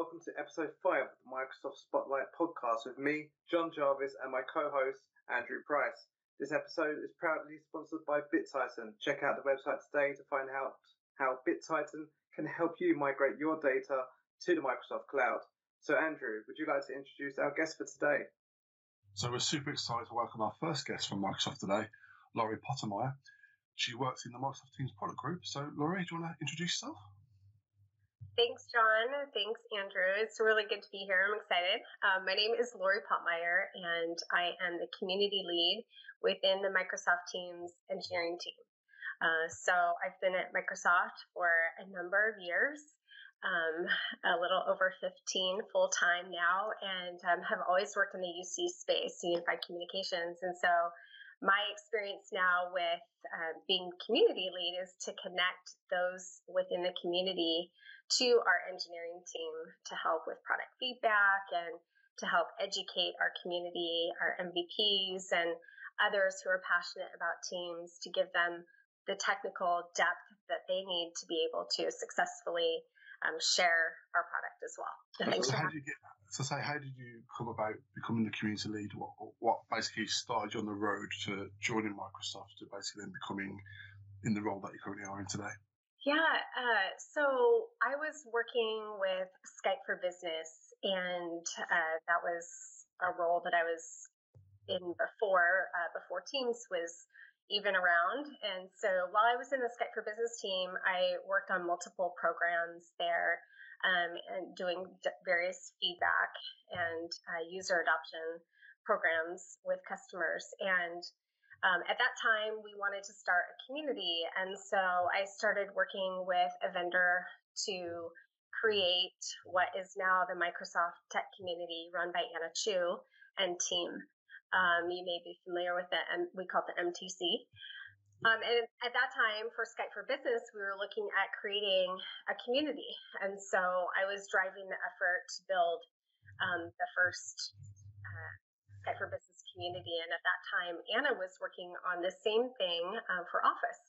Welcome to episode 5 of the Microsoft Spotlight podcast with me, John Jarvis, and my co host, Andrew Price. This episode is proudly sponsored by BitTitan. Check out the website today to find out how BitTitan can help you migrate your data to the Microsoft cloud. So, Andrew, would you like to introduce our guest for today? So, we're super excited to welcome our first guest from Microsoft today, Laurie Pottmeyer. She works in the Microsoft Teams product group. So, Laurie, do you want to introduce yourself? Thanks, John. Thanks, Andrew. It's really good to be here. I'm excited. Um, my name is Laurie Pottmeyer, and I am the community lead within the Microsoft Teams engineering team. Uh, so I've been at Microsoft for a number of years, um, a little over 15 full time now, and um, have always worked in the UC space, Unified Communications. And so my experience now with uh, being community lead is to connect those within the community to our engineering team to help with product feedback and to help educate our community, our MVPs, and others who are passionate about teams to give them the technical depth that they need to be able to successfully um, share our product as well. So, so how did you get? So, say, how did you come about becoming the community lead? What, what basically started you on the road to joining Microsoft to basically then becoming in the role that you currently are in today? Yeah, uh, so I was working with Skype for Business, and uh, that was a role that I was in before uh, before Teams was even around. And so while I was in the Skype for Business team, I worked on multiple programs there um, and doing various feedback and uh, user adoption programs with customers. And um, at that time, we wanted to start a community. And so I started working with a vendor to create what is now the Microsoft Tech Community run by Anna Chu and team. Um, you may be familiar with it, and we call it the MTC. Um, and at that time, for Skype for Business, we were looking at creating a community. And so I was driving the effort to build um, the first uh, Skype for Business community. And at that time, Anna was working on the same thing uh, for Office.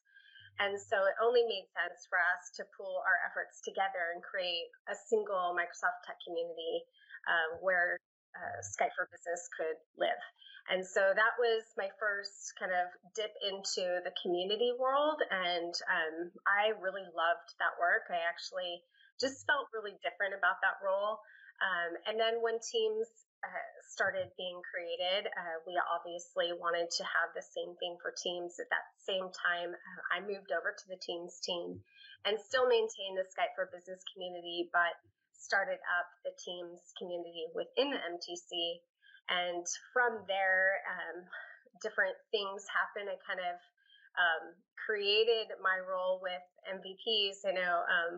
And so it only made sense for us to pool our efforts together and create a single Microsoft Tech community uh, where uh, Skype for Business could live. And so that was my first kind of dip into the community world. And um, I really loved that work. I actually just felt really different about that role. Um, and then when Teams uh, started being created, uh, we obviously wanted to have the same thing for teams. At that same time, uh, I moved over to the teams team and still maintained the Skype for Business community, but started up the teams community within the MTC. And from there, um, different things happened. I kind of um, created my role with MVPs. I know, um,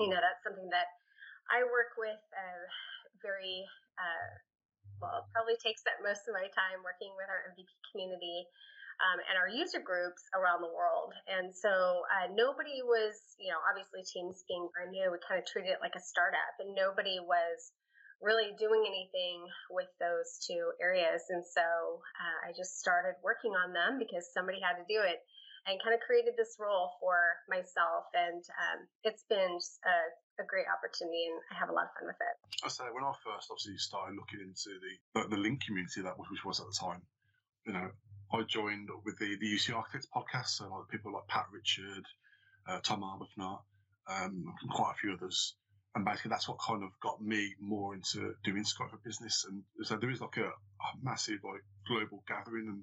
you know, that's something that I work with uh, very uh, well, probably takes up most of my time working with our MVP community um, and our user groups around the world. And so uh, nobody was, you know, obviously Teams being brand new, we kind of treated it like a startup, and nobody was really doing anything with those two areas. And so uh, I just started working on them because somebody had to do it and kind of created this role for myself. And um, it's been a a great opportunity and I have a lot of fun with it. I say when I first obviously started looking into the the Lync community that which was at the time, you know, I joined with the the UC Architects podcast, so like people like Pat Richard, uh, Tom Arbuthnot, um, and quite a few others. And basically, that's what kind of got me more into doing Skype for Business. And so there is like a, a massive like global gathering, and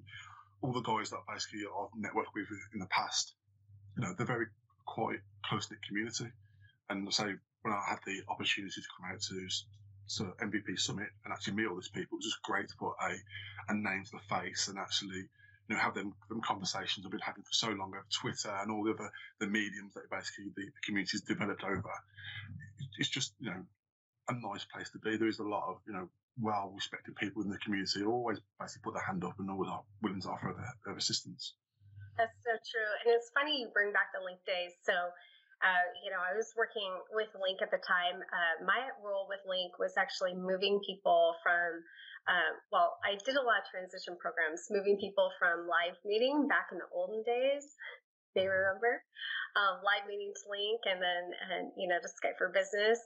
all the guys that basically I've networked with in the past, you know, they're very quite close knit community. And so when I had the opportunity to come out to to MVP Summit and actually meet all these people, it was just great to put a, a name to the face and actually you know have them, them conversations I've been having for so long over Twitter and all the other the mediums that basically the, the community's developed over. It's just you know a nice place to be. There is a lot of you know well respected people in the community who always basically put their hand up and always are willing to offer their, their assistance. That's so true, and it's funny you bring back the Lync days. So uh, you know, I was working with Lync at the time. Uh, my role with Lync was actually moving people from, uh, well, I did a lot of transition programs, moving people from live meeting back in the olden days. They remember um, live meeting to Lync, and then and you know to Skype for Business.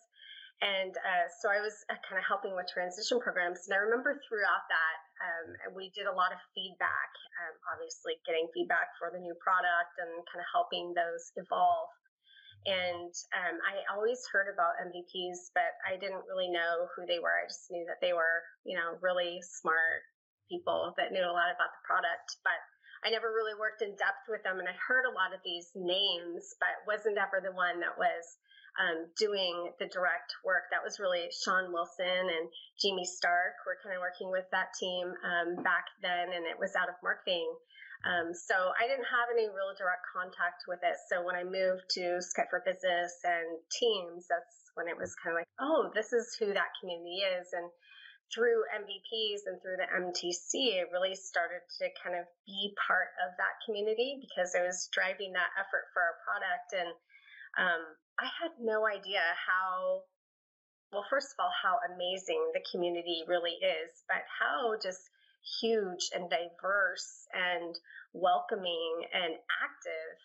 And uh, so I was uh, kind of helping with transition programs. And I remember throughout that, um, we did a lot of feedback, um, obviously getting feedback for the new product and kind of helping those evolve. And um, I always heard about MVPs, but I didn't really know who they were. I just knew that they were, you know, really smart people that knew a lot about the product. But I never really worked in depth with them. And I heard a lot of these names, but wasn't ever the one that was um, doing the direct work. That was really Sean Wilson and Jamie Stark were kind of working with that team um, back then, and it was out of marketing. Um, so I didn't have any real direct contact with it. So when I moved to Skype for Business and Teams, that's when it was kind of like, oh, this is who that community is. And through MVPs and through the MTC, it really started to kind of be part of that community because it was driving that effort for our product. And um, I had no idea how, well, first of all, how amazing the community really is, but how just huge and diverse and welcoming and active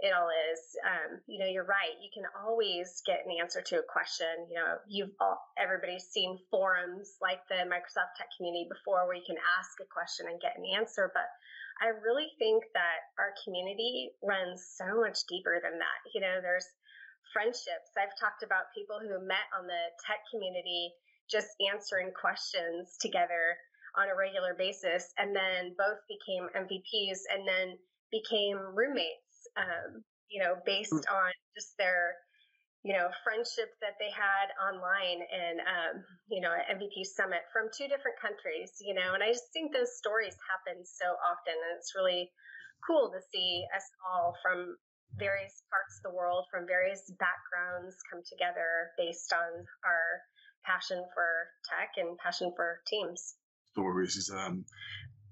it all is. Um, you know, you're right. You can always get an answer to a question. You know, you've all, everybody's seen forums like the Microsoft Tech Community before, where you can ask a question and get an answer. But I really think that our community runs so much deeper than that. You know, there's friendships. I've talked about people who met on the tech community just answering questions together on a regular basis and then both became MVPs and then became roommates, um, you know, based mm. on just their, you know, friendship that they had online and, um, you know, at MVP Summit from two different countries, you know, and I just think those stories happen so often and it's really cool to see us all from various parts of the world, from various backgrounds come together based on our passion for tech and passion for teams stories is um,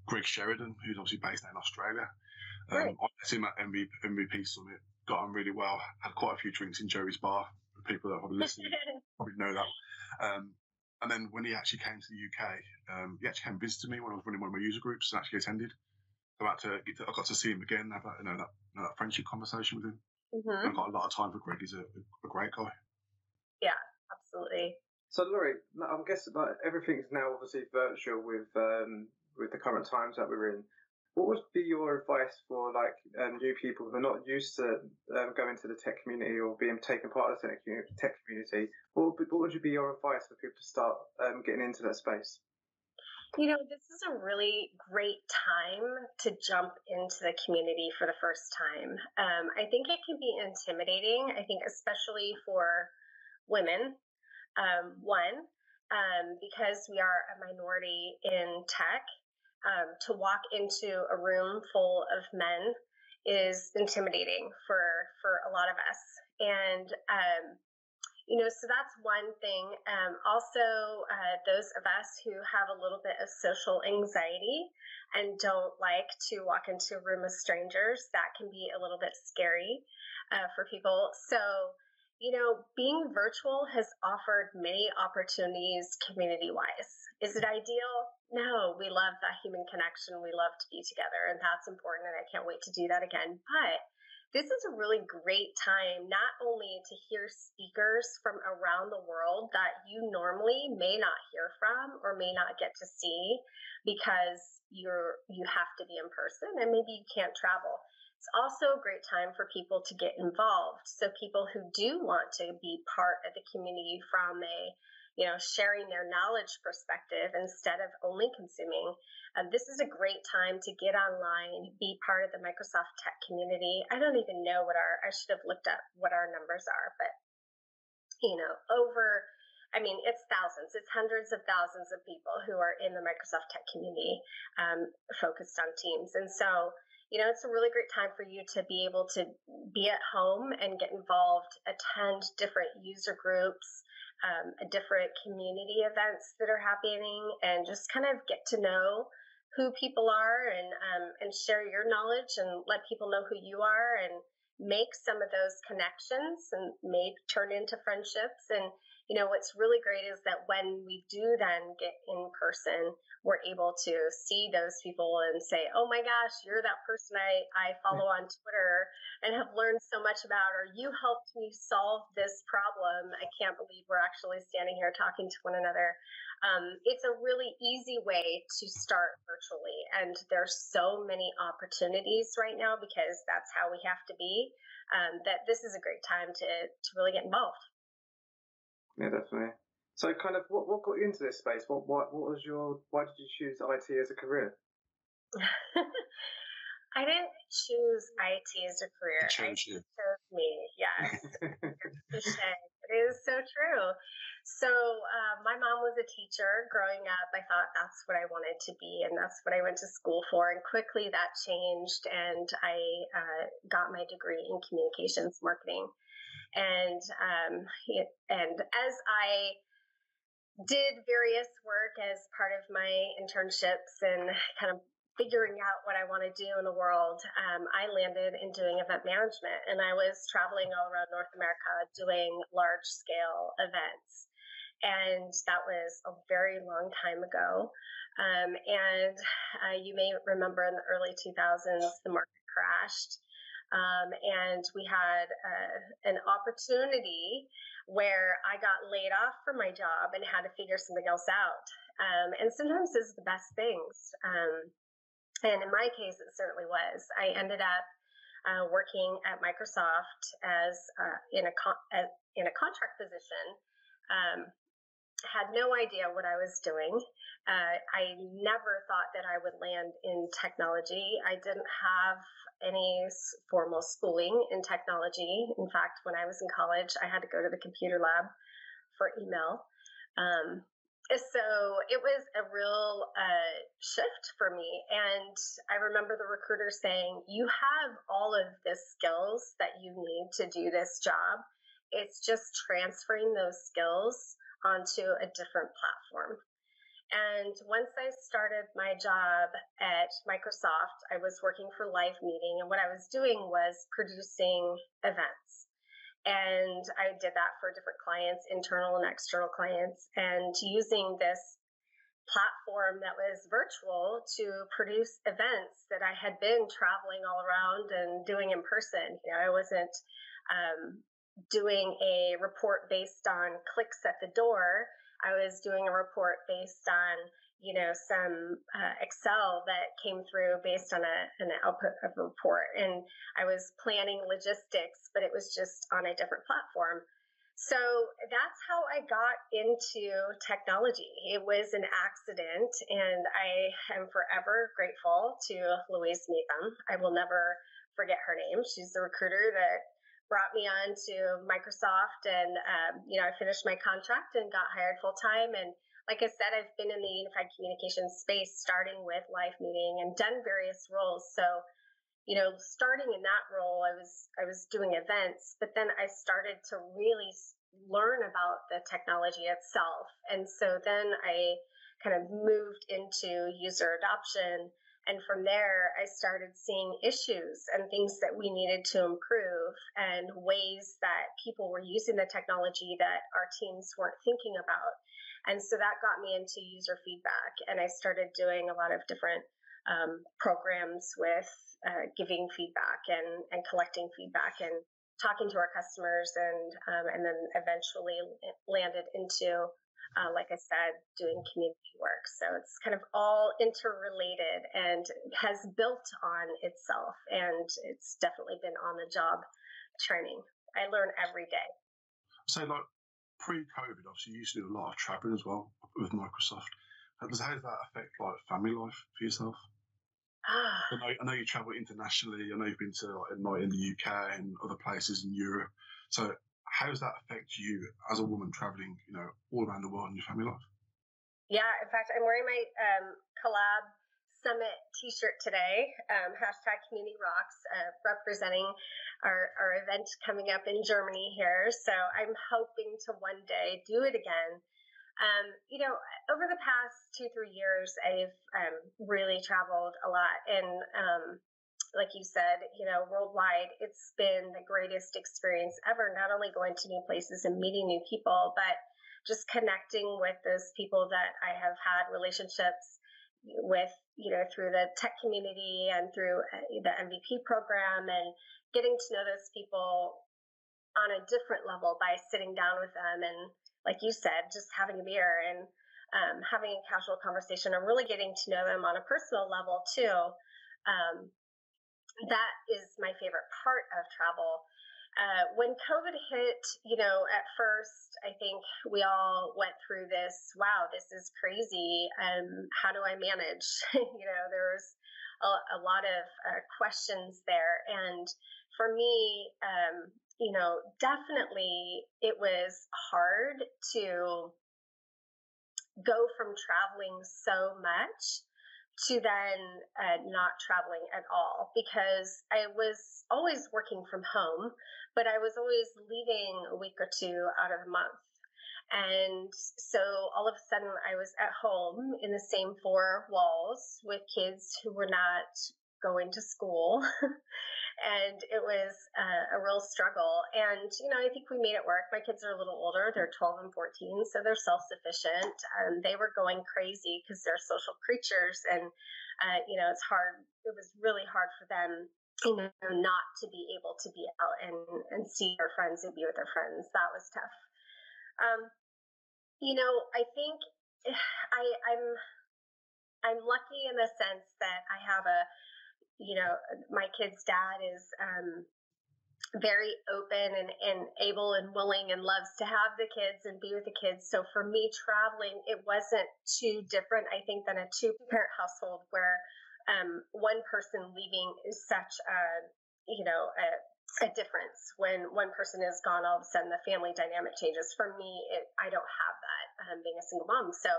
Greg Sheridan, who's obviously based out in Australia. Um, right. I met him at MVP, MVP Summit, got on really well, had quite a few drinks in Joey's bar. People that probably listen probably know that. Um, and then when he actually came to the UK, um, he actually came and visited me when I was running one of my user groups and actually attended. So I, to, to, I got to see him again, have that, you know, that, you know, that friendship conversation with him. Mm-hmm. I've got a lot of time for Greg. He's a, a great guy. Yeah, absolutely. So, Laurie, I'm guessing like everything's now obviously virtual with um, with the current times that we're in. What would be your advice for like um, new people who are not used to um, going to the tech community or being taken part of the tech community? What would, what would be your advice for people to start um, getting into that space? You know, this is a really great time to jump into the community for the first time. Um, I think it can be intimidating. I think, especially for women um, one, um, because we are a minority in tech, um, to walk into a room full of men is intimidating for for a lot of us. And um, you know, so that's one thing. Um, also, uh, those of us who have a little bit of social anxiety and don't like to walk into a room of strangers, that can be a little bit scary uh, for people. So you know, being virtual has offered many opportunities community wise. Is it ideal? No, we love that human connection. We love to be together, and that's important. And I can't wait to do that again. But this is a really great time not only to hear speakers from around the world that you normally may not hear from or may not get to see because you're you have to be in person and maybe you can't travel it's also a great time for people to get involved. So people who do want to be part of the community from a you know sharing their knowledge perspective instead of only consuming. Um, this is a great time to get online be part of the microsoft tech community. I don't even know what our i should have looked up what our numbers are but you know over i mean it's thousands it's hundreds of thousands of people who are in the microsoft tech community um, focused on teams. And so you know, it's a really great time for you to be able to be at home and get involved, attend different user groups, um, different community events that are happening, and just kind of get to know who people are and um, and share your knowledge and let people know who you are and make some of those connections and maybe turn into friendships. And you know, what's really great is that when we do then get in person, we're able to see those people and say, oh my gosh, you're that person I, I follow on Twitter and have learned so much about, or you helped me solve this problem. I can't believe we're actually standing here talking to one another. Um, it's a really easy way to start virtually. And there's so many opportunities right now because that's how we have to be. Um, that this is a great time to, to really get involved. Yeah, definitely. So, kind of, what, what got you into this space? What, what, what was your? Why did you choose IT as a career? I didn't choose IT as a career. It chose you. chose me. Yes, it is so true. So, uh, my mom was a teacher growing up. I thought that's what I wanted to be, and that's what I went to school for. And quickly that changed, and I uh, got my degree in communications marketing and um, and as I did various work as part of my internships and kind of figuring out what I want to do in the world, um, I landed in doing event management, and I was traveling all around North America doing large scale events. And that was a very long time ago. Um, and uh, you may remember in the early 2000s, the market crashed. Um, and we had uh, an opportunity where I got laid off from my job and had to figure something else out. Um, and sometimes this is the best things. Um, and in my case, it certainly was. I ended up uh, working at Microsoft as uh, in a con- as, in a contract position. Um, had no idea what I was doing. Uh, I never thought that I would land in technology. I didn't have any formal schooling in technology. In fact, when I was in college, I had to go to the computer lab for email. Um, so it was a real uh, shift for me. And I remember the recruiter saying, You have all of the skills that you need to do this job. It's just transferring those skills onto a different platform. And once I started my job at Microsoft, I was working for Live Meeting, and what I was doing was producing events. And I did that for different clients, internal and external clients, and using this platform that was virtual to produce events that I had been traveling all around and doing in person. You know, I wasn't um, doing a report based on clicks at the door. I was doing a report based on, you know, some uh, Excel that came through based on a, an output of a report. And I was planning logistics, but it was just on a different platform. So that's how I got into technology. It was an accident, and I am forever grateful to Louise Meetham. I will never forget her name. She's the recruiter that brought me on to Microsoft, and um, you know, I finished my contract and got hired full time. And like I said, I've been in the unified communications space, starting with live meeting and done various roles. So, you know, starting in that role, I was I was doing events, but then I started to really learn about the technology itself, and so then I kind of moved into user adoption and from there, I started seeing issues and things that we needed to improve and ways that people were using the technology that our teams weren't thinking about. And so that got me into user feedback. And I started doing a lot of different um, programs with uh, giving feedback and, and collecting feedback and talking to our customers and um, and then eventually landed into uh, like I said, doing community work. So it's kind of all interrelated and has built on itself. And it's definitely been on the job training. I learn every day. So, like pre COVID, obviously, you used to do a lot of traveling as well with Microsoft. How does, that affect like family life for yourself? I, know, I know you travel internationally. I know you've been to like, night in the UK and other places in Europe. So, how does that affect you as a woman traveling, you know, all around the world in your family life? Yeah, in fact, I'm wearing my um, collab summit T-shirt today. Um, hashtag Community Rocks, uh, representing our, our event coming up in Germany here. So I'm hoping to one day do it again. Um, you know, over the past two three years, I've um, really traveled a lot, and um, like you said, you know, worldwide, it's been the greatest experience ever, not only going to new places and meeting new people, but just connecting with those people that I have had relationships with, you know, through the tech community and through uh, the MVP program and getting to know those people on a different level by sitting down with them and, like you said, just having a beer and um, having a casual conversation and really getting to know them on a personal level too. Um, that is my favorite part of travel. Uh, when COVID hit, you know, at first, I think we all went through this. Wow, this is crazy. Um, how do I manage? you know, there was a, a lot of uh, questions there, and for me, um, you know, definitely it was hard to go from traveling so much to then uh, not traveling at all because I was always working from home, but I was always leaving a week or two out of the month. And so all of a sudden I was at home in the same four walls with kids who were not going to school and it was uh, a real struggle. And you know, I think we made it work. My kids are a little older; they're 12 and 14, so they're self-sufficient. And they were going crazy because they're social creatures, and uh, you know, it's hard. It was really hard for them you know, not to be able to be out and, and see their friends and be with their friends. That was tough. Um, you know, I think I, I'm I'm lucky in the sense that I have a you know, my kid's dad is um, very open and, and able and willing and loves to have the kids and be with the kids. So for me, traveling, it wasn't too different, I think, than a two parent household where um, one person leaving is such a, you know, a, a difference when one person is gone all of a sudden the family dynamic changes for me it, i don't have that um, being a single mom so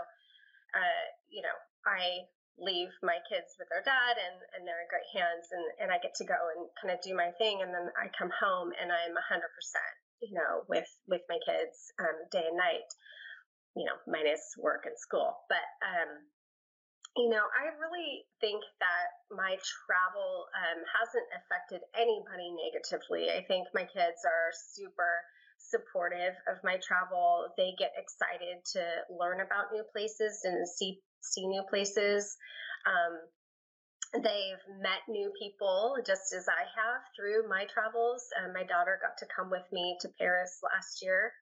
uh, you know i leave my kids with their dad and, and they're in great hands and, and I get to go and kind of do my thing and then I come home and I'm 100% you know with with my kids um, day and night you know minus work and school. But um, you know I really think that my travel um, hasn't affected anybody negatively. I think my kids are super supportive of my travel. They get excited to learn about new places and see see new places. Um, they've met new people just as I have through my travels. Um, my daughter got to come with me to Paris last year,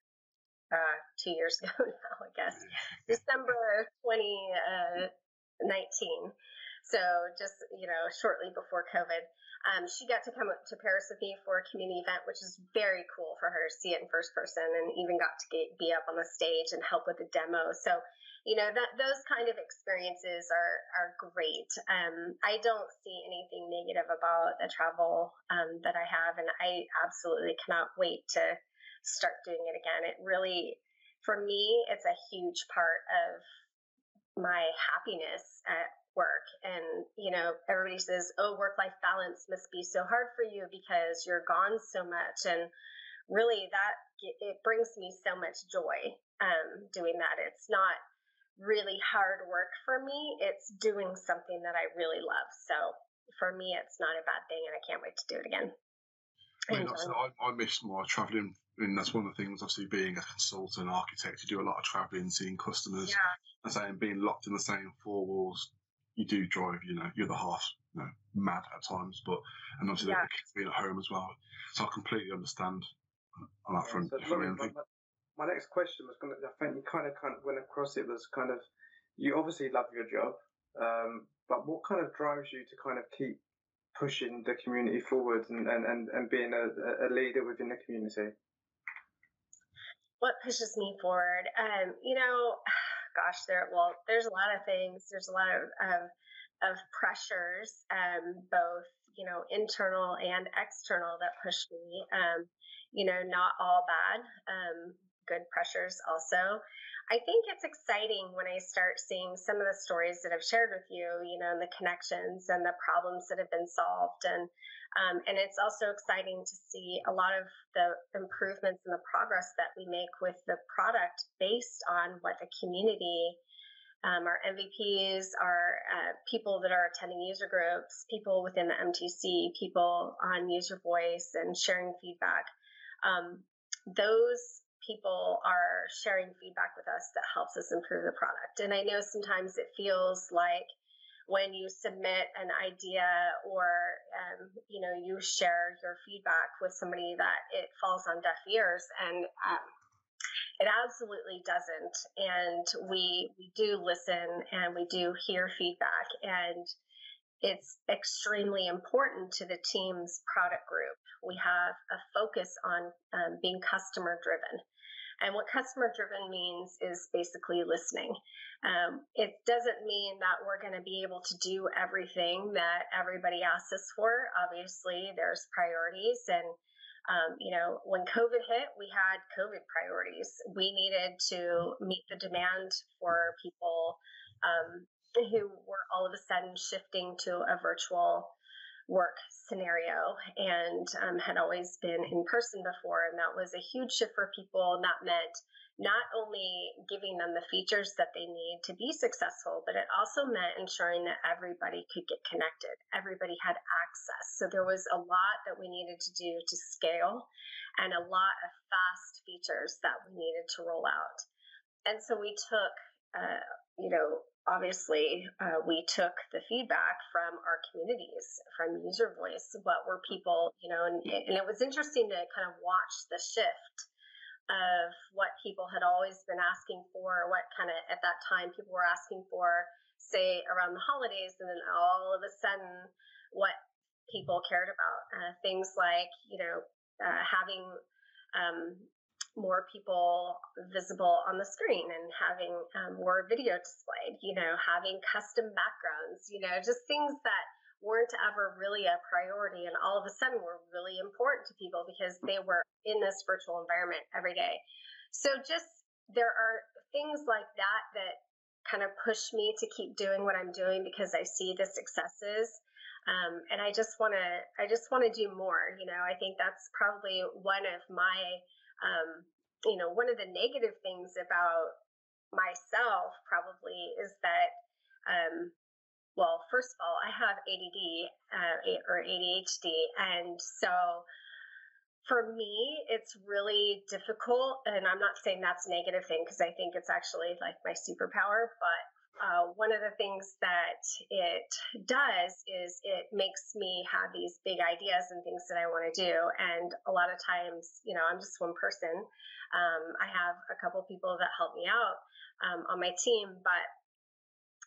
uh, two years ago now, I guess, December 2019. So just, you know, shortly before COVID. Um, she got to come to Paris with me for a community event, which is very cool for her to see it in first person and even got to get, be up on the stage and help with the demo. So you know that those kind of experiences are are great. Um, I don't see anything negative about the travel um, that I have, and I absolutely cannot wait to start doing it again. It really, for me, it's a huge part of my happiness at work. And you know, everybody says, "Oh, work-life balance must be so hard for you because you're gone so much," and really, that it brings me so much joy um, doing that. It's not really hard work for me. It's doing something that I really love. So for me, it's not a bad thing, and I can't wait to do it again. I, mean, I, I miss my traveling. I mean, that's one of the things, obviously, being a consultant, architect, you do a lot of traveling, seeing customers. Yeah. And saying being locked in the same four walls, you do drive, you know, you're the half you know, mad at times, but, and obviously yeah. the kids being at home as well. So I completely understand on that front. So my next question was going to, I think you kind of, kind of went across it was kind of, you obviously love your job, um, but what kind of drives you to kind of keep pushing the community forward and, and, and, and being a, a leader within the community? What pushes me forward? Um, you know, gosh, there, well, there's a lot of things. There's a lot of, of, of pressures, um, both, you know, internal and external that push me. Um, you know, not all bad. Um, good pressures also. I think it's exciting when I start seeing some of the stories that I've shared with you, you know, and the connections and the problems that have been solved. And um, and it's also exciting to see a lot of the improvements and the progress that we make with the product based on what the community Um, our MVPs are uh, people that are attending user groups, people within the MTC, people on user voice and sharing feedback. Um, those people are sharing feedback with us that helps us improve the product. And I know sometimes it feels like when you submit an idea or um, you know you share your feedback with somebody that it falls on deaf ears and um, it absolutely doesn't. And we we do listen and we do hear feedback and it's extremely important to the team's product group. We have a focus on um, being customer driven. And what customer driven means is basically listening. Um, it doesn't mean that we're going to be able to do everything that everybody asks us for. Obviously, there's priorities and um, you know, when COVID hit, we had COVID priorities. We needed to meet the demand for people um, who were all of a sudden shifting to a virtual work scenario and um, had always been in person before. And that was a huge shift for people. And that meant not only giving them the features that they need to be successful, but it also meant ensuring that everybody could get connected. Everybody had access. So there was a lot that we needed to do to scale and a lot of fast features that we needed to roll out. And so we took, uh, you know, obviously uh, we took the feedback from our communities from user voice what were people you know and, and it was interesting to kind of watch the shift of what people had always been asking for, what kind of at that time people were asking for, say around the holidays, and then all of a sudden, what people cared about. Uh, things like, you know, uh, having um, more people visible on the screen and having um, more video displayed, you know, having custom backgrounds, you know, just things that weren't ever really a priority and all of a sudden were really important to people because they were in this virtual environment every day. So just there are things like that that kind of push me to keep doing what I'm doing because I see the successes. Um, and I just want to, I just want to do more. You know, I think that's probably one of my, um, you know, one of the negative things about myself probably is that um, well, first of all, I have ADD uh, or ADHD, and so for me, it's really difficult. And I'm not saying that's a negative thing because I think it's actually like my superpower. But uh, one of the things that it does is it makes me have these big ideas and things that I want to do. And a lot of times, you know, I'm just one person. Um, I have a couple people that help me out um, on my team, but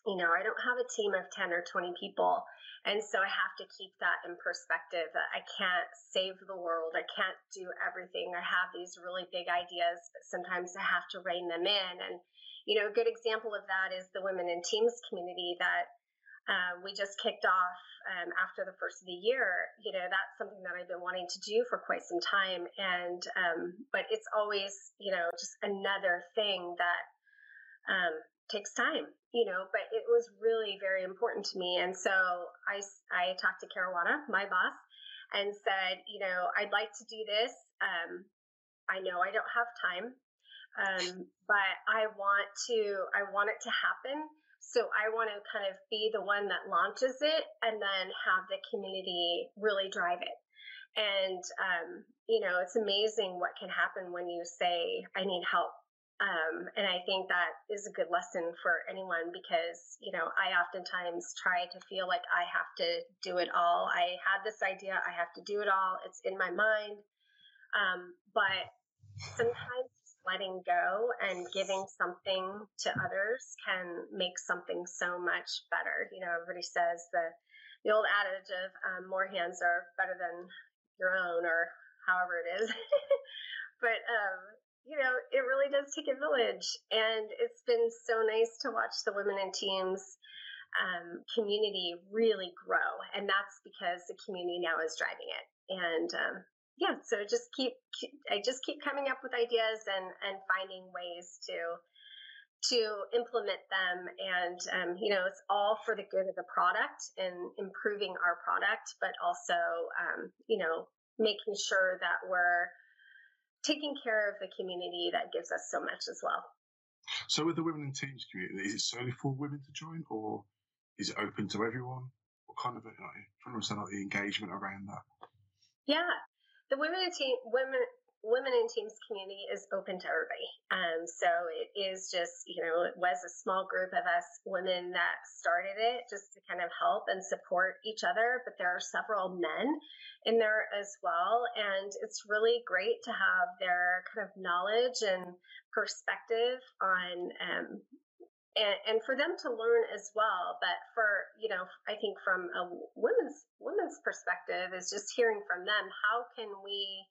you know, I don't have a team of 10 or 20 people. And so I have to keep that in perspective I can't save the world. I can't do everything. I have these really big ideas, but sometimes I have to rein them in. And, you know, a good example of that is the Women in Teams community that uh, we just kicked off um, after the first of the year. You know, that's something that I've been wanting to do for quite some time. And, um, but it's always, you know, just another thing that, um, takes time, you know, but it was really very important to me. And so I, I talked to Karuana, my boss, and said, you know, I'd like to do this. Um, I know I don't have time, um, but I want to, I want it to happen. So I want to kind of be the one that launches it and then have the community really drive it. And, um, you know, it's amazing what can happen when you say, I need help um, and I think that is a good lesson for anyone because, you know, I oftentimes try to feel like I have to do it all. I had this idea, I have to do it all. It's in my mind. Um, but sometimes letting go and giving something to others can make something so much better. You know, everybody says the, the old adage of um, more hands are better than your own or however it is. but um, you know, it really does take a village. And it's been so nice to watch the women in teams um, community really grow. And that's because the community now is driving it. And um, yeah, so just keep, keep, I just keep coming up with ideas and, and finding ways to, to implement them. And, um, you know, it's all for the good of the product and improving our product, but also, um, you know, making sure that we're, taking care of the community that gives us so much as well. So, with the women in teams community, is it solely for women to join, or is it open to everyone? What kind of, like, trying to understand like, the engagement around that? Yeah, the women in team women women in teams community is open to everybody. Um, so it is just, you know, it was a small group of us women that started it just to kind of help and support each other. But there are several men in there as well. And it's really great to have their kind of knowledge and perspective on um, and, and for them to learn as well. But for you know, I think from a women's women's perspective is just hearing from them. How can we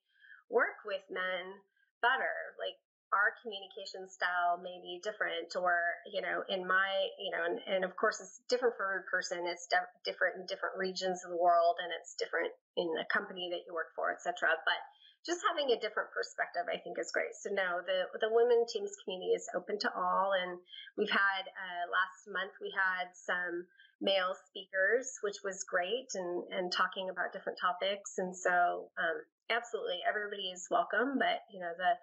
work with men better? Like our communication style may be different or you know in my you know and, and of course it's different for every person it's de- different in different regions of the world and it's different in the company that you work for etc but just having a different perspective, I think, is great. So no, the the women teams community is open to all, and we've had uh, last month we had some male speakers, which was great, and and talking about different topics, and so um, absolutely everybody is welcome. But you know the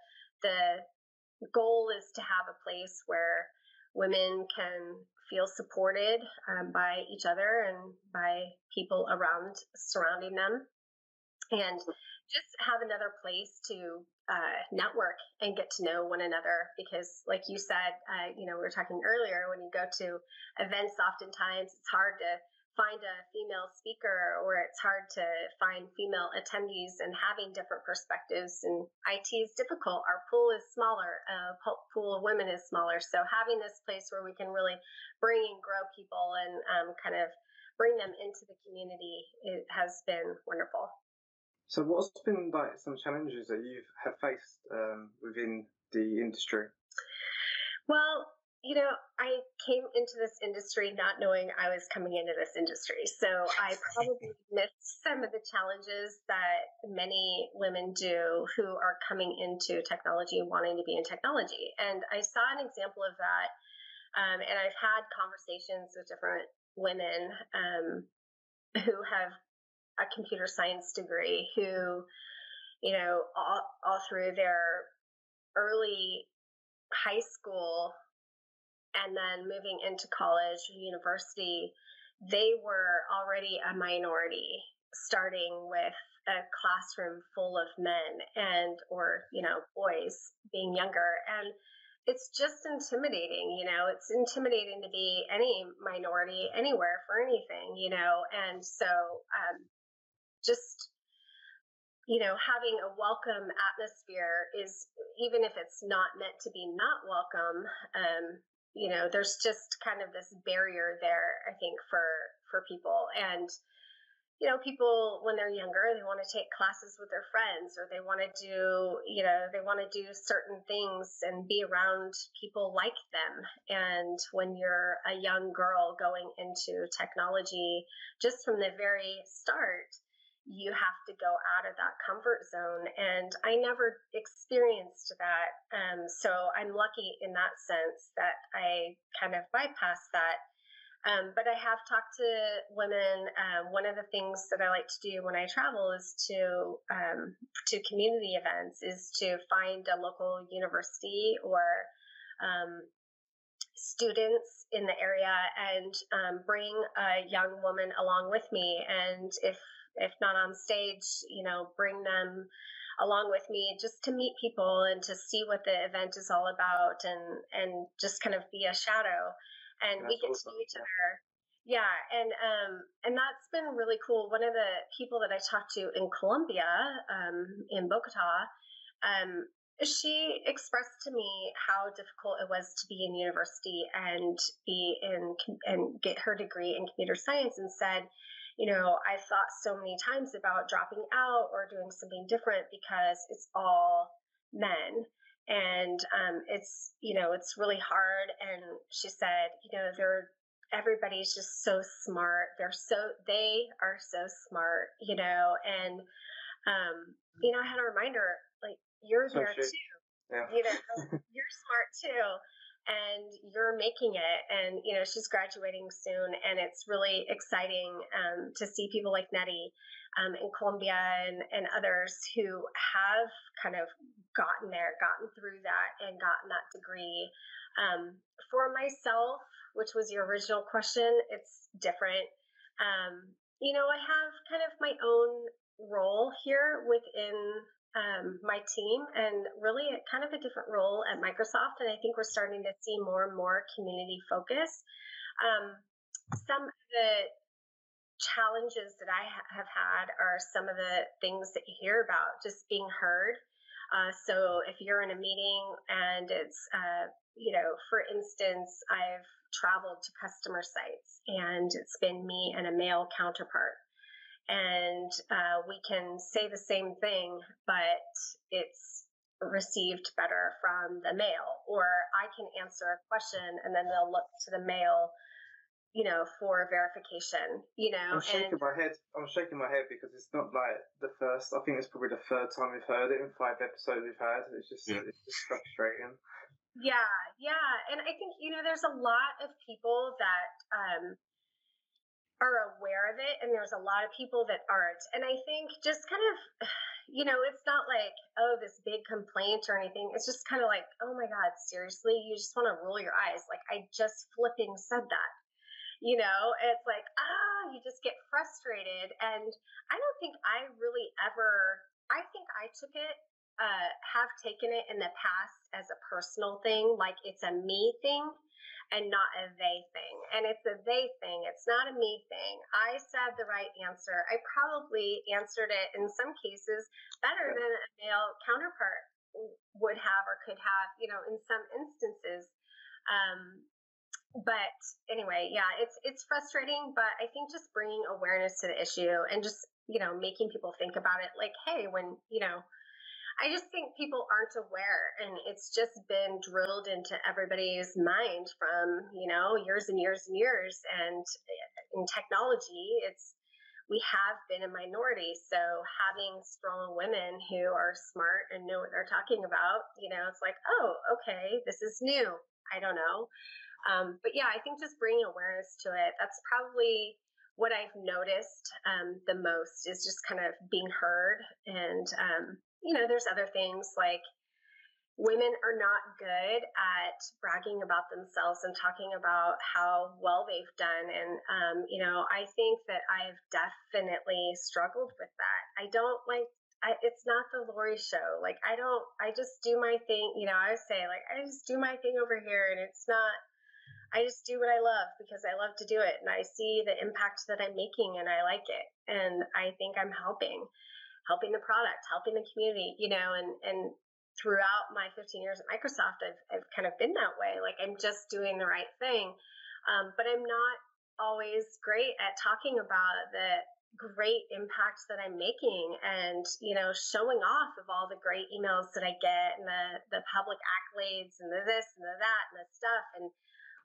the goal is to have a place where women can feel supported um, by each other and by people around surrounding them and just have another place to uh, network and get to know one another because like you said uh, you know we were talking earlier when you go to events oftentimes it's hard to find a female speaker or it's hard to find female attendees and having different perspectives. And it is difficult. Our pool is smaller. Uh, pool of women is smaller. So having this place where we can really bring and grow people and um, kind of bring them into the community it has been wonderful so, what's been like some challenges that you have faced um, within the industry? Well, you know, I came into this industry not knowing I was coming into this industry. So I probably missed some of the challenges that many women do who are coming into technology wanting to be in technology. And I saw an example of that. Um, and I've had conversations with different women um, who have a computer science degree who, you know, all, all through their early high school and then moving into college or university, they were already a minority starting with a classroom full of men and or you know boys being younger. And it's just intimidating you know it's intimidating to be any minority anywhere for anything you know and so um, just you know having a welcome atmosphere is even if it's not meant to be not welcome um, you know there's just kind of this barrier there i think for for people. And you know people when they're younger they want to take classes with their friends or they want to do you know they want to do certain things and be around people like them. And when you're a young girl going into technology just from the very start you have to go out of that comfort zone. And I never experienced that. Um, so I'm lucky in that sense that I kind of bypassed that. Um, but I have talked to women. Um, one of the things that I like to do when I travel is to um, to community events is to find a local university or um, students in the area and um, bring a young woman along with me. And if if not on stage, you know, bring them along with me just to meet people and to see what the event is all about and and just kind of be a shadow. And that's we get awesome. to know each other. Yeah and um and that's been really cool. One of the people that i talked to in colombia um in bogota um she expressed to me how difficult it was to be in university and be in and get her degree in computer science and said you know, I thought so many times about dropping out or doing something different because it's all men. And um, it's, you know, it's really hard. And she said, you know, they're, everybody's just so smart. They're so, they are so smart, you know, and, um, you know, I had a reminder, like, you're there too. Yeah. You know, you're smart too. And you're making it and you know she's graduating soon and it's really exciting um, to see people like nettie um, in colombia and, and others who have kind of gotten there gotten through that and gotten that degree. Um, for myself which was your original question it's different. Um, you know i have kind of my own role here within um, my team and really a, kind of a different role at Microsoft. And I think we're starting to see more and more community focus. Um, some of the challenges that I ha- have had are some of the things that you hear about just being heard. Uh, so if you're in a meeting and it's, uh, you know, for instance, I've traveled to customer sites and it's been me and a male counterpart and uh, we can say the same thing, but it's received better from the male. Or I can answer a question and then they'll look to the male, you know, for verification. You know, I'm shaking and, my head. I'm shaking my head because it's not like the first. I think it's probably the third time we've heard it in five episodes we've had. It's just Yeah. it's just frustrating. Yeah, yeah. And I think, you know, there's a lot of people that um, are aware of it, and there's a lot of people that aren't. And I think just kind of, you know, it's not like, oh, this big complaint or anything. It's just kind of like, oh my God, seriously? You just want to roll your eyes. Like, I just flipping said that. You know, it's like, ah, you just get frustrated. And I don't think I really ever, I think I took it uh, have taken it in the past as a personal thing, like it's a me thing and not a they thing. And it's a they thing, it's not a me thing. I said the right answer. I probably answered it in some cases better than a male counterpart would have or could have, you know, in some instances. Um, but anyway, yeah, it's it's frustrating, but I think just bringing awareness to the issue and just you know making people think about it, like, hey, when you know I just think people aren't aware, and it's just been drilled into everybody's mind from you know years and years and years. And in technology, it's we have been a minority, so having strong women who are smart and know what they're talking about, you know, it's like, oh, okay, this is new. I don't know, um, but yeah, I think just bringing awareness to it. That's probably what I've noticed um, the most is just kind of being heard and um, you know, there's other things like women are not good at bragging about themselves and talking about how well they've done. And, um, you know, I think that I've definitely struggled with that. I don't like, I, it's not the Laurie show. Like, I don't, I just do my thing. You know, I say, like, I just do my thing over here and it's not, I just do what I love because I love to do it. And I see the impact that I'm making and I like it. And I think I'm helping helping the product, helping the community, you know, and, and throughout my 15 years at Microsoft, I've, I've kind of been that way. Like I'm just doing the right thing. Um, but I'm not always great at talking about the great impact that I'm making and, you know, showing off of all the great emails that I get and the, the public accolades and the this and the that and the stuff. And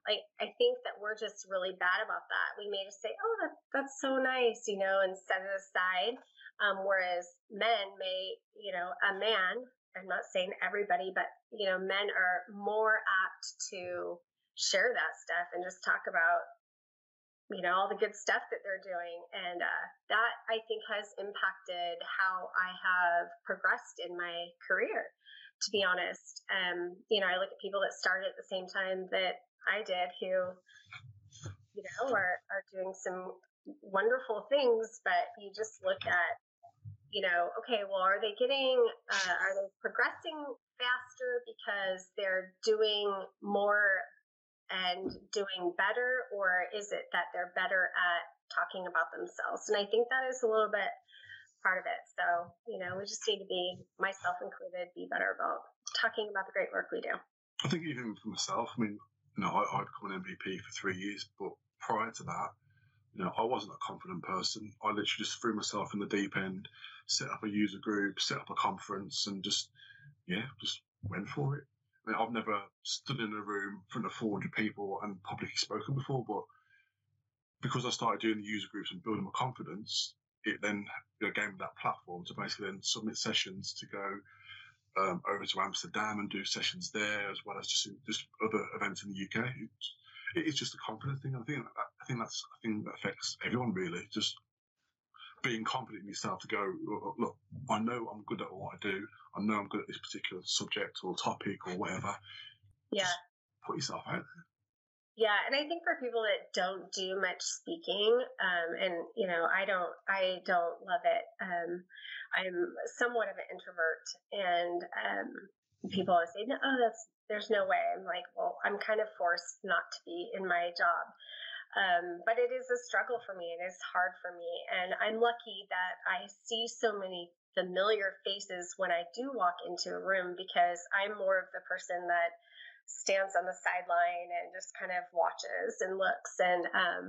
like, I think that we're just really bad about that. We may just say, oh, that, that's so nice, you know, and set it aside. Um, whereas men may, you know, a man, I'm not saying everybody, but, you know, men are more apt to share that stuff and just talk about, you know, all the good stuff that they're doing. And uh, that I think has impacted how I have progressed in my career, to be honest. Um, you know, I look at people that started at the same time that I did who, you know, are, are doing some wonderful things, but you just look at you know, okay, well, are they getting, uh, are they progressing faster because they're doing more and doing better, or is it that they're better at talking about themselves? And I think that is a little bit part of it. So, you know, we just need to be, myself included, be better about talking about the great work we do. I think even for myself, I mean, you know, I, I've become an MVP for three years, but prior to that, you know, I wasn't a confident person. I literally just threw myself in the deep end, set up a user group, set up a conference, and just, yeah, just went for it. I mean, I've never stood in a room in front of 400 people and publicly spoken before, but because I started doing the user groups and building my confidence, it then you know, gave me that platform to basically then submit sessions to go um, over to Amsterdam and do sessions there, as well as just just other events in the UK. It's, just a confidence thing. I think I think that's I think that affects everyone really. Just being confident in yourself to go, look, I know I'm good at what I do. I know I'm good at this particular subject or topic or whatever. Yeah. Just put yourself out there. Yeah, and I think for people that don't do much speaking, um, and you know, I don't, I don't love it. Um, I'm somewhat of an introvert, and um, people always say, "No, oh, that's there's no way." I'm like, well, I'm kind of forced not to be in my job, um, but it is a struggle for me. It is hard for me, and I'm lucky that I see so many familiar faces when I do walk into a room because I'm more of the person that stands on the sideline and just kind of watches and looks. And um,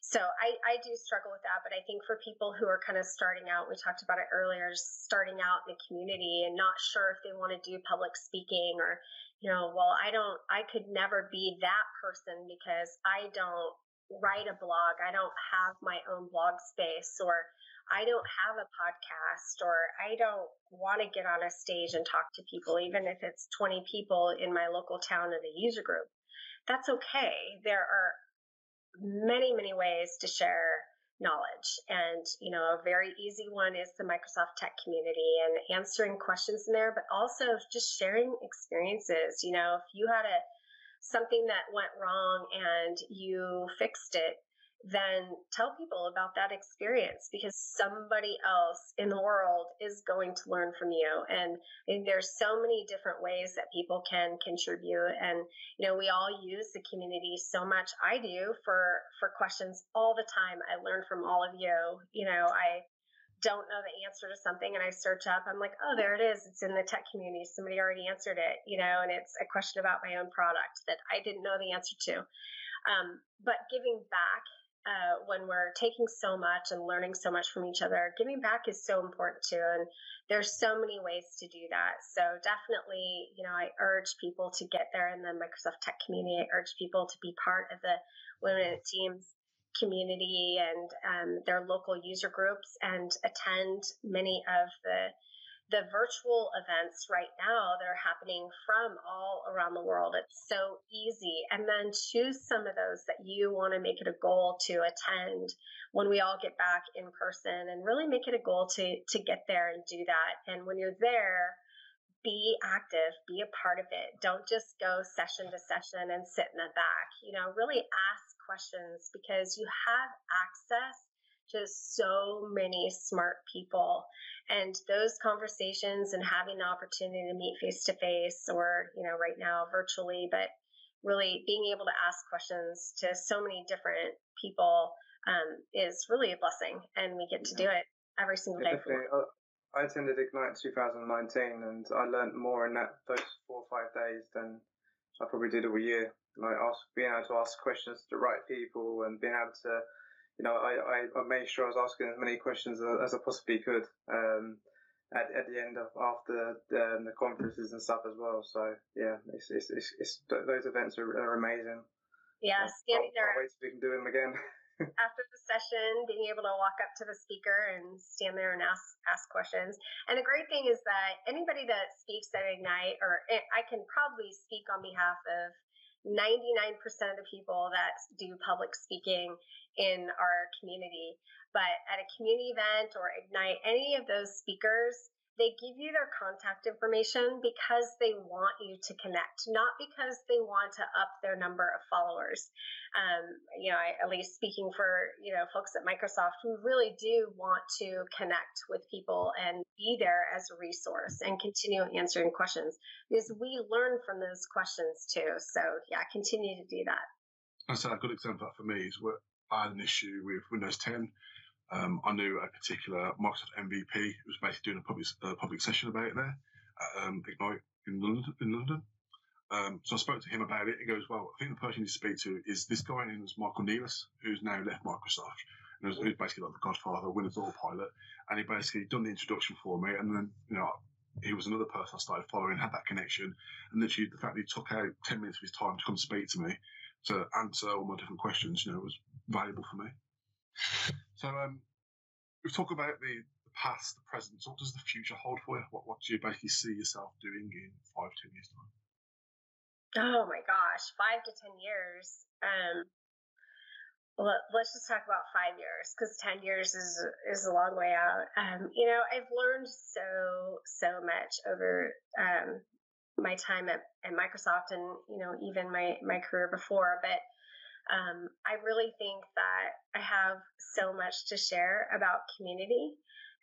so I, I do struggle with that. But I think for people who are kind of starting out, we talked about it earlier, starting out in the community and not sure if they want to do public speaking or, know, well, I don't, I could never be that person because I don't write a blog. I don't have my own blog space or I don't have a podcast or I don't want to get on a stage and talk to people, even if it's 20 people in my local town in a user group. That's okay. There are many, many ways to share knowledge. And, you know, a very easy one is the Microsoft Tech community and answering questions in there, but also just sharing experiences. You know, if you had a something that went wrong and you fixed it, then tell people about that experience because somebody else in the world is going to learn from you. And, there's so many different ways that people can contribute. And, you know, we all use the community so much. I do for, for questions all the time. I learn from all of you. You know, I don't know the answer to something and I search up, I'm like, oh, there it is. It's in the tech community. Somebody already answered it, you know, and it's a question about my own product that I didn't know the answer to. Um, but giving back uh, when we're taking so much and learning so much from each other, giving back is so important too. And there's so many ways to do that. So definitely, you know, I urge people to get there in the Microsoft Tech community. I urge people to be part of the Women in Teams community and um, their local user groups and attend many of the the virtual events right now that are happening from all around the world. It's so easy. And then choose some of those that you want to make it a goal to attend when we all get back in person and really make it a goal to, to get there and do that. And when you're there, be active, be a part of it. Don't just go session to session and sit in the back. You know, really ask questions because you have access to so many smart people. And those conversations and having the opportunity to meet face to face or you know right now virtually but really being able to ask questions to so many different people um, is really a blessing and we get to do it every single day I attended Ignite 2019 and I learned more in that those four or five days than I probably did all year. Like ask, being able to ask questions to the right people and being able to you know, I, I, I, made sure I was asking as many questions as, I possibly could um, at, at the end of after the, the, conferences and stuff as well. So yeah, it's, it's, it's, it's those events are, are amazing. Yeah, standing there. Can't wait till we can do them again. after the session, being able to walk up to the speaker and stand there and ask ask questions. And the great thing is that anybody that speaks at Ignite, or I can probably speak on behalf of 99% of the people that do public speaking in our community. But at a community event or Ignite, any of those speakers, they give you their contact information because they want you to connect, not because they want to up their number of followers. Um, you know, I, at least speaking for you know folks at Microsoft, we really do want to connect with people and be there as a resource and continue answering questions because we learn from those questions too. So yeah, continue to do that. That's a good example for me is what I had an issue with Windows 10. Um, I knew a particular Microsoft MVP who was basically doing a public, uh, public session about it there at um, Ignite in London. In London. Um, so I spoke to him about it. He goes, "Well, I think the person you speak to is this guy named Michael Niehaus, who's now left Microsoft, and who's basically like the Godfather, Windows Autopilot. And he basically done the introduction for me, and then you know he was another person I started following, had that connection, and literally the fact that he took out ten minutes of his time to come speak to me to answer all my different questions, you know, was valuable for me. So um, we've talked about the, the past, the present. What does the future hold for you? What, what do you basically see yourself doing in five, ten years' time? Oh my gosh, five to 10 years. Um, let's just talk about five years because 10 years is is a long way out um, you know i've learned so so much over um, my time at, at microsoft and you know even my my career before but um, i really think that i have so much to share about community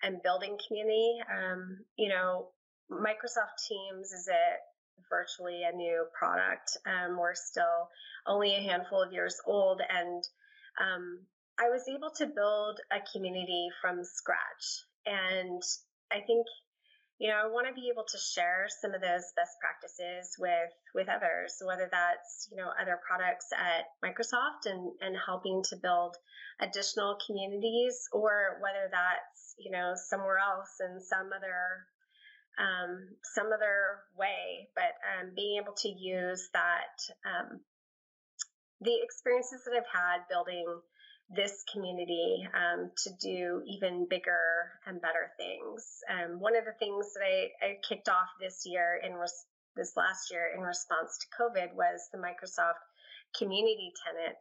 and building community um, you know microsoft teams is a virtually a new product um, we're still only a handful of years old and um, I was able to build a community from scratch. And I think, you know, I want to be able to share some of those best practices with with others, whether that's, you know, other products at Microsoft and, and helping to build additional communities or whether that's, you know, somewhere else in some other um, some other way, but um, being able to use that um, the experiences that I've had building this community um, to do even bigger and better things. Um, one of the things that I, I kicked off this year in res- this last year in response to COVID was the Microsoft community tenant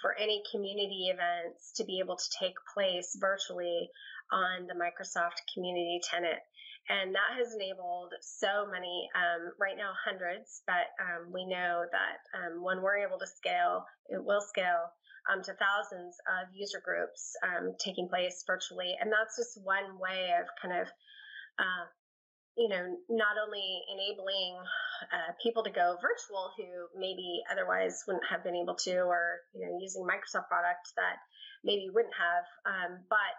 for any community events to be able to take place virtually on the Microsoft community tenant and that has enabled so many um, right now hundreds but um, we know that um, when we're able to scale it will scale um, to thousands of user groups um, taking place virtually and that's just one way of kind of uh, you know not only enabling uh, people to go virtual who maybe otherwise wouldn't have been able to or you know using microsoft product that maybe wouldn't have um, but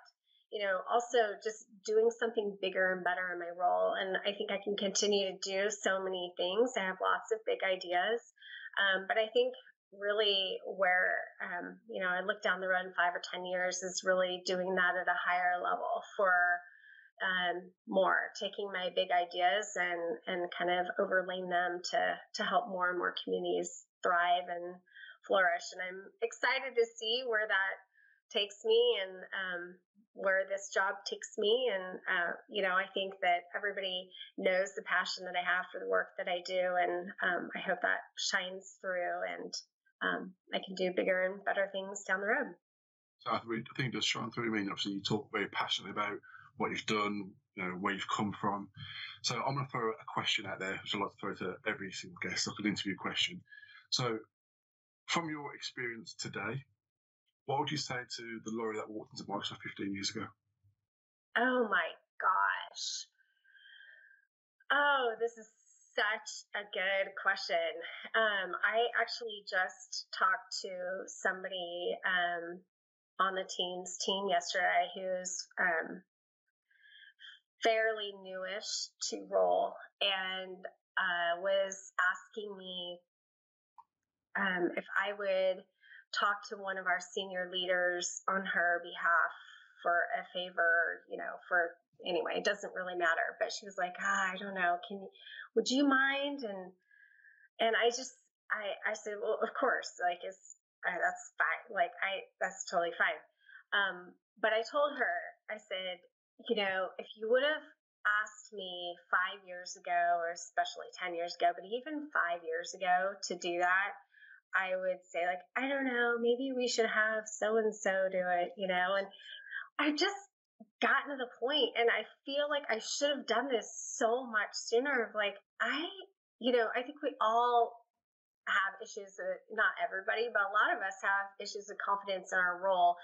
you know, also just doing something bigger and better in my role. And I think I can continue to do so many things. I have lots of big ideas. Um, but I think really where, um, you know, I look down the road in five or 10 years is really doing that at a higher level for um, more, taking my big ideas and, and kind of overlaying them to, to help more and more communities thrive and flourish. And I'm excited to see where that takes me and um, where this job takes me. And, uh, you know, I think that everybody knows the passion that I have for the work that I do. And um, I hope that shines through and um, I can do bigger and better things down the road. So I think just shine through. I mean, obviously, you talk very passionately about what you've done, you know, where you've come from. So I'm going to throw a question out there, which I like to throw to every single guest, like an interview question. So, from your experience today, what would you say to the Laurie that walked into Microsoft 15 years ago? Oh my gosh. Oh, this is such a good question. Um, I actually just talked to somebody um, on the Teams team yesterday who's um, fairly newish to role and uh, was asking me um, if I would talk to one of our senior leaders on her behalf for a favor, you know, for anyway, it doesn't really matter. But she was like, ah, I don't know, can you, would you mind? And, and I just, I, I said, well, of course, like, it's, that's fine. Like, I, that's totally fine. Um, but I told her, I said, you know, if you would have asked me five years ago, or especially 10 years ago, but even five years ago to do that, I would say like, I don't know, maybe we should have so and so do it, you know, and I've just gotten to the point and I feel like I should have done this so much sooner of like, I, you know, I think we all have issues with not everybody, but a lot of us have issues with confidence in our role.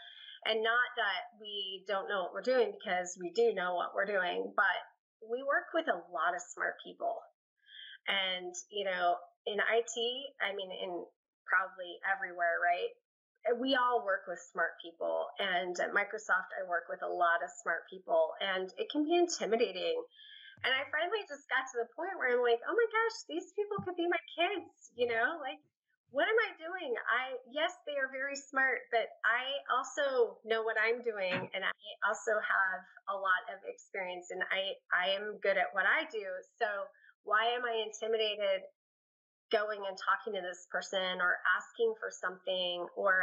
And not that we don't know what we're doing because we do know what we're doing, but we work with a lot of smart people. And, you know, in IT, I mean, in probably everywhere, right? We all work with smart people, and at Microsoft, I work with a lot of smart people, and it can be intimidating. And I finally just got to the point where I'm like, oh my gosh, these people could be my kids, you know? Like, what am I doing? I, yes, they are very smart, but I also know what I'm doing, and I also have a lot of experience, and I, I am good at what I do. So, why am I intimidated going and talking to this person or asking for something or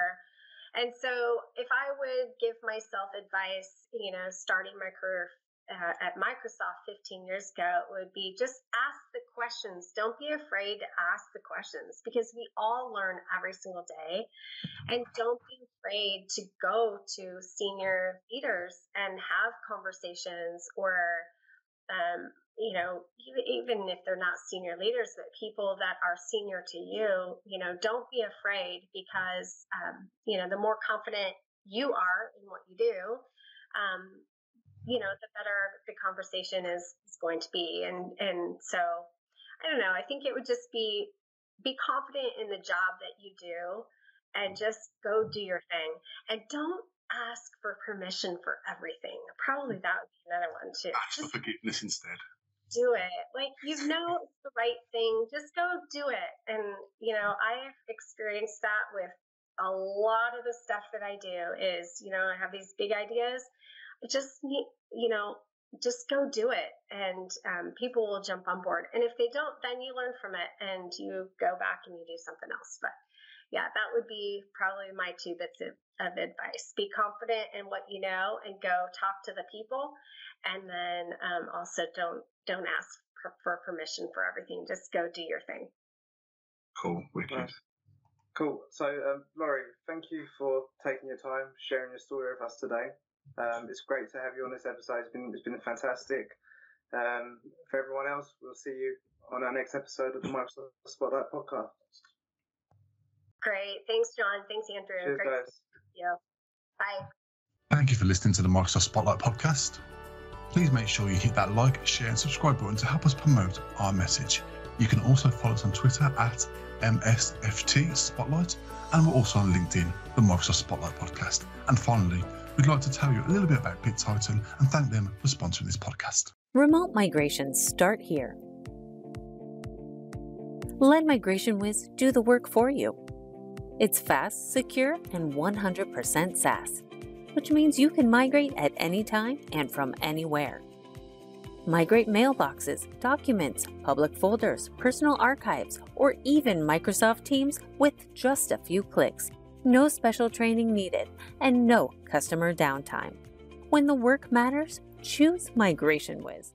and so if i would give myself advice you know starting my career uh, at Microsoft 15 years ago it would be just ask the questions. Don't be afraid to ask the questions because we all learn every single day. And don't be afraid to go to senior leaders and have conversations or, um, you know, even, if they're not senior leaders, but people that are senior to you, you know, don't be afraid because, um, you know, the more confident you are in what you do, um, you know, the better the conversation is, is going to be. And and so I don't know. I think it would just be be confident in the job that you do and just go do your thing. And don't ask for permission for everything. Probably that would be another one too. Ask for forgiveness instead. Do it. Like you know it's the right thing. Just go do it. And you know, I've experienced that with a lot of the stuff that I do is, you know, I have these big ideas I just need, you know, just go do it and um, people will jump on board. And if they don't, then you learn from it and you go back and you do something else. But yeah, that would be probably my two bits of, of advice. Be confident in what you know and go talk to the people. And then um, also don't don't ask for, for, permission for everything. Just go do your thing. Cool, wicked. Nice. Cool. So, um, Laurie, thank you for taking your time, sharing your story with us today. Um, it's great to have you on this episode. It's been it's been fantastic. Um, for everyone else, we'll see you on our next episode of the Microsoft Spotlight podcast. Great. Thanks, John. Thanks, Andrew. Cheers, great guys. you. Bye. Thank you for listening to the Microsoft Spotlight podcast. Please make sure you hit that like, share, and subscribe button to help us promote our message. You can also follow us on Twitter at MSFT Spotlight, and we're also on LinkedIn, the Microsoft Spotlight podcast. And finally, we'd like to tell you a little bit about BitTitan and thank them for sponsoring this podcast. Remote migrations start here. Let Migration MigrationWiz do the work for you. It's fast, secure, and 100% SaaS, which means you can migrate at any time and from anywhere. Migrate mailboxes, documents, public folders, personal archives, or even Microsoft Teams with just a few clicks no special training needed, and no customer downtime. When the work matters, choose MigrationWiz.